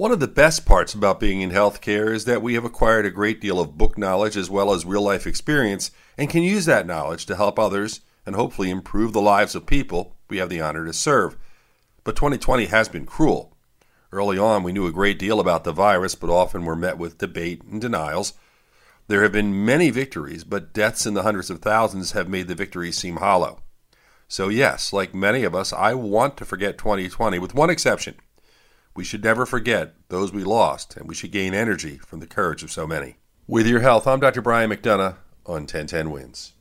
One of the best parts about being in healthcare is that we have acquired a great deal of book knowledge as well as real life experience and can use that knowledge to help others and hopefully improve the lives of people we have the honor to serve. But 2020 has been cruel. Early on, we knew a great deal about the virus, but often were met with debate and denials. There have been many victories, but deaths in the hundreds of thousands have made the victories seem hollow. So, yes, like many of us, I want to forget 2020, with one exception. We should never forget those we lost, and we should gain energy from the courage of so many. With your health, I'm Dr. Brian McDonough on 1010 Wins.